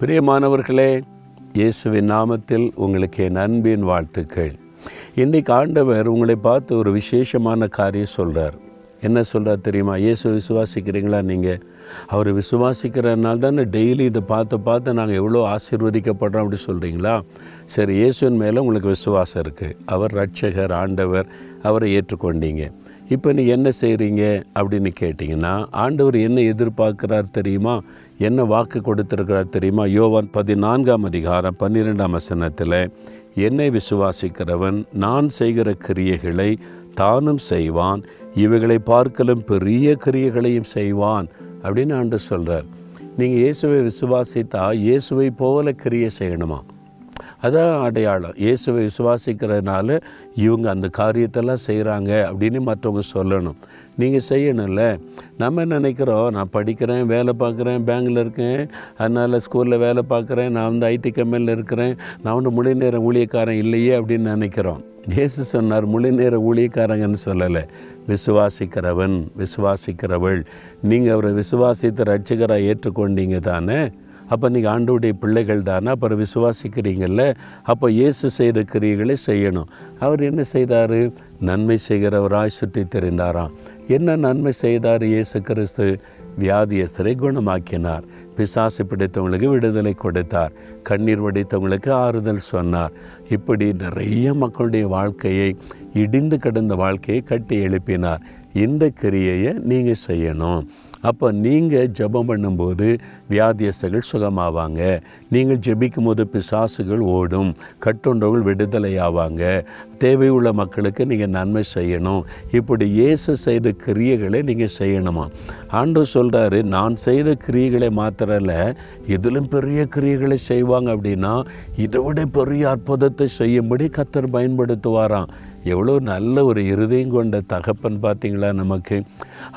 பிரியமானவர்களே இயேசுவின் நாமத்தில் உங்களுக்கு என் அன்பின் வாழ்த்துக்கள். இன்றைக்கு ஆண்டவர் உங்களை பார்த்து ஒரு விசேஷமான காரியம் சொல்கிறார் என்ன சொல்கிறார் தெரியுமா? இயேசு விசுவாசிக்கிறீங்களா நீங்கள் அவர் விசுவாசிக்கிறனால தானே டெய்லி இதை பார்த்து பார்த்து நாங்கள் எவ்வளோ ஆசீர்வதிக்கப்படுறோம் அப்படி சொல்கிறீங்களா சரி இயேசுவின் மேலே உங்களுக்கு விசுவாசம் இருக்குது அவர் ரட்சகர் ஆண்டவர் அவரை ஏற்றுக்கொண்டீங்க. இப்போ நீ என்ன செய்கிறீங்க அப்படின்னு கேட்டிங்கன்னா ஆண்டவர் என்ன எதிர்பார்க்குறார் தெரியுமா? என்ன வாக்கு கொடுத்திருக்கிறார் தெரியுமா? யோவான் பதினான்காம் அதிகாரம் பன்னிரெண்டாம் வசனத்தில் என்னை விசுவாசிக்கிறவன் நான் செய்கிற கிரியைகளை தானும் செய்வான். இவைகளை பார்க்கலும் பெரிய கிரியைகளையும் செய்வான். அப்படின்னு ஆண்டு சொல்கிறார் நீங்கள் இயேசுவை விசுவாசித்தா இயேசுவை போல கிரியை செய்யணுமா? அதான் அடையாளம். இயேசுவை விசுவாசிக்கிறதுனால இவங்க அந்த காரியத்தெல்லாம் செய்கிறாங்க அப்படின்னு மற்றவங்க சொல்லணும். நீங்கள் செய்யணும்ல. நம்ம நினைக்கிறோம்? நான் படிக்கிறேன் வேலை பார்க்குறேன் பேங்கில் இருக்கேன். அதனால் ஸ்கூலில் வேலை பார்க்குறேன். நான் வந்து ஐடி கம்பெனியில் இருக்கிறேன். நான் வந்து முழு நேர ஊழியக்காரன் இல்லையே அப்படின்னு நினைக்கிறோம். இயேசு சொன்னார் முழு நேர ஊழியக்காரங்கன்னு சொல்லலை. விசுவாசிக்கிறவன் விசுவாசிக்கிறவள். நீங்கள் அவரை விசுவாசித்து ரட்சிகராக ஏற்றுக்கொண்டீங்க தானே? அப்போ நீங்கள் ஆண்டோடைய பிள்ளைகள் தானே? அப்புறம் விசுவாசிக்கிறீங்கள்ல அப்போ இயேசு செய்த கிரியைகளை செய்யணும். அவர் என்ன செய்தார்? நன்மை செய்கிறவராய் சுற்றி தெரிந்தாராம். என்ன நன்மை செய்தார் இயேசு கிறிஸ்து? வியாதியஸ்தரை குணமாக்கினார் பிசாசு பிடித்தவங்களுக்கு விடுதலை கொடுத்தார். கண்ணீர் வடித்தவங்களுக்கு ஆறுதல் சொன்னார். இப்படி நிறைய மக்களுடைய வாழ்க்கையை இடிந்து கிடந்த வாழ்க்கையை கட்டி எழுப்பினார். இந்த கிரியையை நீங்கள் செய்யணும். அப்போ நீங்கள் ஜெபம் பண்ணும்போது வியாதியஸ்தர்கள் சுகமாவாங்க. நீங்கள் ஜெபிக்கும் போது பிசாசுகள் ஓடும் கட்டுண்டவர்கள் விடுதலை ஆவாங்க தேவையுள்ள மக்களுக்கு நீங்கள் நன்மை செய்யணும். இப்படி இயேசு செய்த கிரியைகளை நீங்கள் செய்யணுமா? ஆண்டு சொல்கிறாரு நான் செய்த கிரியைகளை மாத்திரல இதிலும் பெரிய கிரியைகளை செய்வாங்க. அப்படின்னா இதை விட பெரிய அற்புதத்தை செய்யும்படி கத்தர் பயன்படுத்துவாராம். எவ்வளோ நல்ல ஒரு இருதயம் கொண்ட தகப்பன் பார்த்தீங்களா நமக்கு?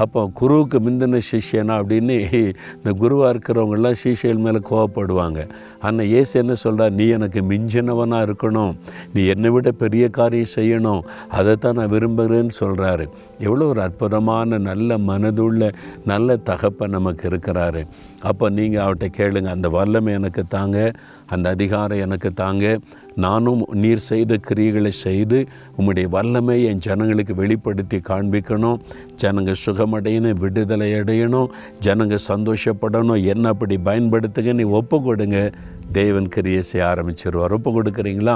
அப்போ குருவுக்கு முந்தின சிஷ்யனா அப்படின்னு இந்த குருவாக இருக்கிறவங்கெல்லாம் சிஷியல் மேலே கோவப்படுவாங்க. ஆனால் ஏசு என்ன சொல்கிறார் நீ எனக்கு மிஞ்சினவனாக இருக்கணும். நீ என்னை விட பெரிய காரியம் செய்யணும். அதைத்தான் நான் விரும்புகிறேன்னு சொல்கிறாரு எவ்வளோ ஒரு அற்புதமான நல்ல மனதுள்ள நல்ல தகப்பை நமக்கு இருக்கிறாரு. அப்போ நீங்கள் அவர்கிட்ட கேளுங்க அந்த வல்லமை எனக்கு தாங்க அந்த அதிகாரம் எனக்கு தாங்க. நானும் நீர் செய்த கிரியைகளை செய்து உம்முடைய வல்லமை என் ஜனங்களுக்கு வெளிப்படுத்தி காண்பிக்கணும். ஜனங்க சுகமடையணும் விடுதலை அடையணும். ஜனங்க சந்தோஷப்படணும். என்ன அப்படி பயன்படுத்துங்க நீ ஒப்பு கொடுங்க. தேவன் கிரியை செய்ய ஆரம்பிச்சிருவார். ஒப்பு கொடுக்குறீங்களா?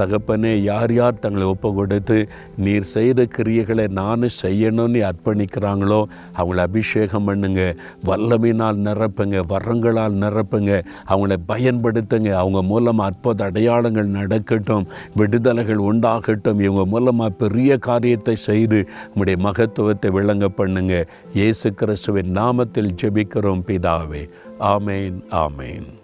தகப்பனே யார் யார் தங்களை ஒப்பு கொடுத்து நீர் செய்த கிரியைகளை நானும் செய்யணும்னு அர்ப்பணிக்கிறாங்களோ அவங்கள அபிஷேகம் பண்ணுங்க. வல்லமையினால் நிரப்புங்க வரங்களால் நிரப்புங்க. அவங்கள பயன்படுத்துங்க. அவங்க மூலமாக அற்புத அடையாளங்கள் நடக்கட்டும் விடுதலைகள் உண்டாகட்டும். இவங்க மூலமாக பெரிய காரியத்தை செய்து உங்களுடைய மகத்துவத்தை விளங்க பண்ணுங்க. இயேசு கிறிஸ்துவின் நாமத்தில் ஜெபிக்கிறோம் பிதாவே. ஆமேன் ஆமேன்.